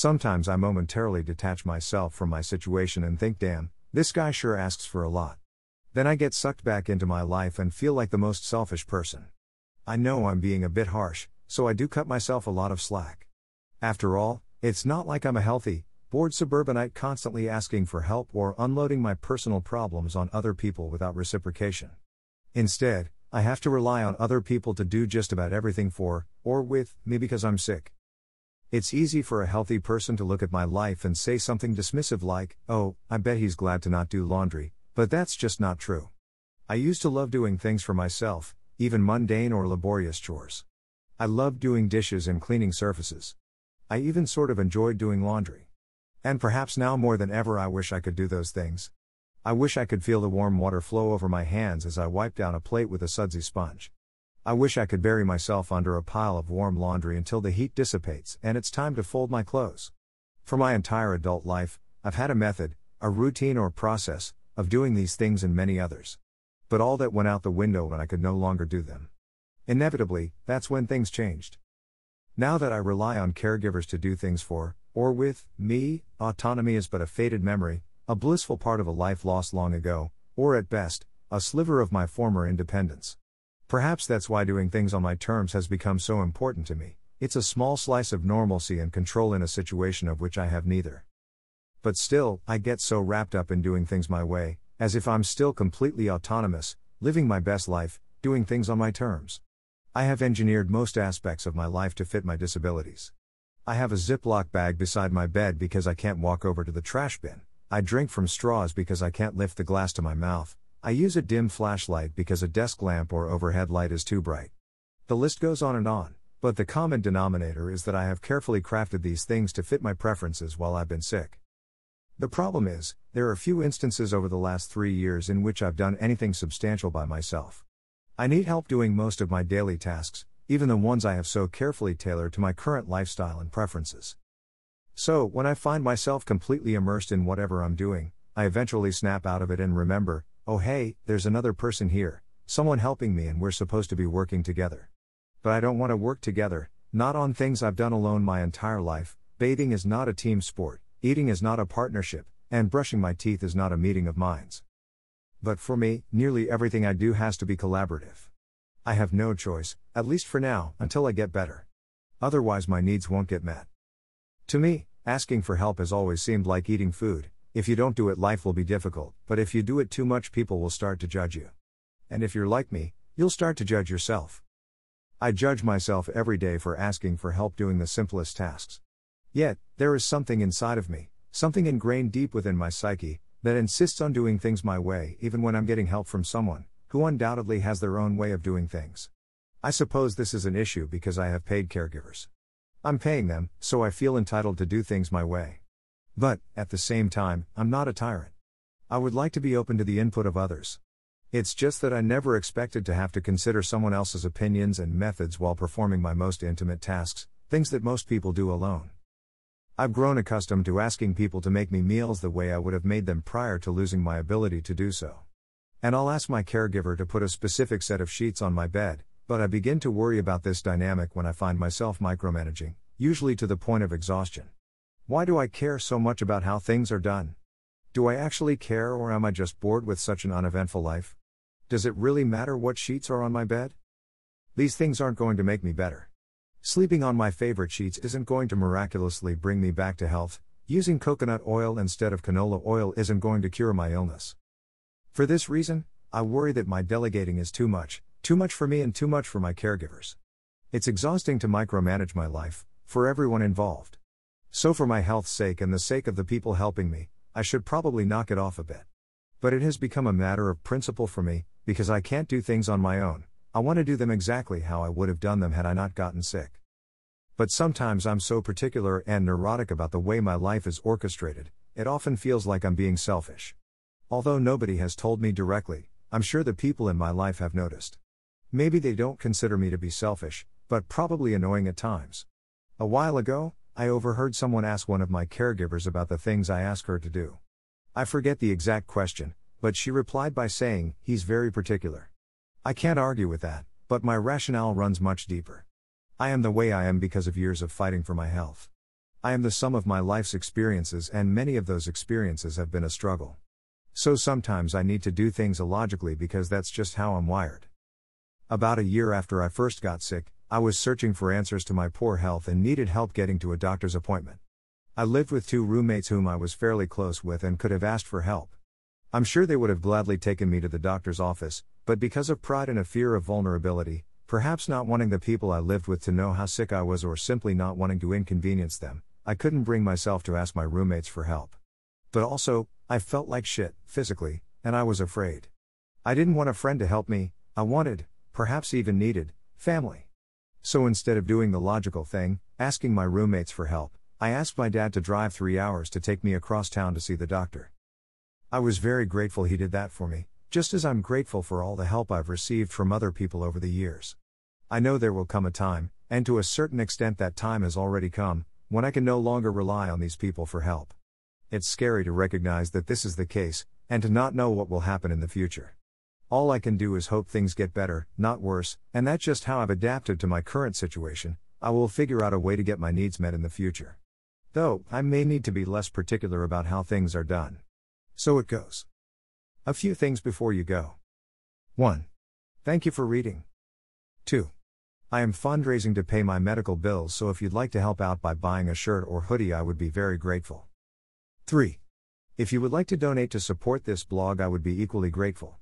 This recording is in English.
Sometimes I momentarily detach myself from my situation and think, damn, this guy sure asks for a lot. Then I get sucked back into my life and feel like the most selfish person. I know I'm being a bit harsh, so I do cut myself a lot of slack. After all, it's not like I'm a healthy, bored suburbanite constantly asking for help or unloading my personal problems on other people without reciprocation. Instead, I have to rely on other people to do just about everything for, or with, me because I'm sick. It's easy for a healthy person to look at my life and say something dismissive like, oh, I bet he's glad to not do laundry, but that's just not true. I used to love doing things for myself, even mundane or laborious chores. I loved doing dishes and cleaning surfaces. I even sort of enjoyed doing laundry. And perhaps now more than ever, I wish I could do those things. I wish I could feel the warm water flow over my hands as I wipe down a plate with a sudsy sponge. I wish I could bury myself under a pile of warm laundry until the heat dissipates and it's time to fold my clothes. For my entire adult life, I've had a method, a routine or process, of doing these things and many others. But all that went out the window when I could no longer do them. Inevitably, that's when things changed. Now that I rely on caregivers to do things for, or with, me, autonomy is but a faded memory, a blissful part of a life lost long ago, or at best, a sliver of my former independence. Perhaps that's why doing things on my terms has become so important to me. It's a small slice of normalcy and control in a situation of which I have neither. But still, I get so wrapped up in doing things my way, as if I'm still completely autonomous, living my best life, doing things on my terms. I have engineered most aspects of my life to fit my disabilities. I have a Ziploc bag beside my bed because I can't walk over to the trash bin. I drink from straws because I can't lift the glass to my mouth. I use a dim flashlight because a desk lamp or overhead light is too bright. The list goes on and on, but the common denominator is that I have carefully crafted these things to fit my preferences while I've been sick. The problem is, there are few instances over the last three years in which I've done anything substantial by myself. I need help doing most of my daily tasks, even the ones I have so carefully tailored to my current lifestyle and preferences. So, when I find myself completely immersed in whatever I'm doing, I eventually snap out of it and remember, oh hey, there's another person here, someone helping me, and we're supposed to be working together. But I don't want to work together, not on things I've done alone my entire life. Bathing is not a team sport, eating is not a partnership, and brushing my teeth is not a meeting of minds. But for me, nearly everything I do has to be collaborative. I have no choice, at least for now, until I get better. Otherwise, my needs won't get met. To me, asking for help has always seemed like eating food, if you don't do it, life will be difficult, but if you do it too much, people will start to judge you. And if you're like me, you'll start to judge yourself. I judge myself every day for asking for help doing the simplest tasks. Yet, there is something inside of me, something ingrained deep within my psyche, that insists on doing things my way, even when I'm getting help from someone who undoubtedly has their own way of doing things. I suppose this is an issue because I have paid caregivers. I'm paying them, so I feel entitled to do things my way. But, at the same time, I'm not a tyrant. I would like to be open to the input of others. It's just that I never expected to have to consider someone else's opinions and methods while performing my most intimate tasks, things that most people do alone. I've grown accustomed to asking people to make me meals the way I would have made them prior to losing my ability to do so. And I'll ask my caregiver to put a specific set of sheets on my bed, but I begin to worry about this dynamic when I find myself micromanaging, usually to the point of exhaustion. Why do I care so much about how things are done? Do I actually care or am I just bored with such an uneventful life? Does it really matter what sheets are on my bed? These things aren't going to make me better. Sleeping on my favorite sheets isn't going to miraculously bring me back to health. Using coconut oil instead of canola oil isn't going to cure my illness. For this reason, I worry that my delegating is too much, too much for me and too much for my caregivers. It's exhausting to micromanage my life, for everyone involved. So, for my health's sake and the sake of the people helping me, I should probably knock it off a bit. But it has become a matter of principle for me, because I can't do things on my own, I want to do them exactly how I would have done them had I not gotten sick. But sometimes I'm so particular and neurotic about the way my life is orchestrated, it often feels like I'm being selfish. Although nobody has told me directly, I'm sure the people in my life have noticed. Maybe they don't consider me to be selfish, but probably annoying at times. A while ago, I overheard someone ask one of my caregivers about the things I ask her to do. I forget the exact question, but she replied by saying, He's very particular. I can't argue with that, but my rationale runs much deeper. I am the way I am because of years of fighting for my health. I am the sum of my life's experiences, and many of those experiences have been a struggle. So sometimes I need to do things illogically because that's just how I'm wired. About a year after I first got sick, I was searching for answers to my poor health and needed help getting to a doctor's appointment. I lived with two roommates whom I was fairly close with and could have asked for help. I'm sure they would have gladly taken me to the doctor's office, but because of pride and a fear of vulnerability, perhaps not wanting the people I lived with to know how sick I was or simply not wanting to inconvenience them, I couldn't bring myself to ask my roommates for help. But also, I felt like shit, physically, and I was afraid. I didn't want a friend to help me, I wanted, perhaps even needed, family. So instead of doing the logical thing, asking my roommates for help, I asked my dad to drive three hours to take me across town to see the doctor. I was very grateful he did that for me, just as I'm grateful for all the help I've received from other people over the years. I know there will come a time, and to a certain extent that time has already come, when I can no longer rely on these people for help. It's scary to recognize that this is the case, and to not know what will happen in the future. All I can do is hope things get better, not worse, and that's just how I've adapted to my current situation. I will figure out a way to get my needs met in the future. Though, I may need to be less particular about how things are done. So it goes. A few things before you go. 1. Thank you for reading. 2. I am fundraising to pay my medical bills, so if you'd like to help out by buying a shirt or hoodie, I would be very grateful. 3. If you would like to donate to support this blog, I would be equally grateful.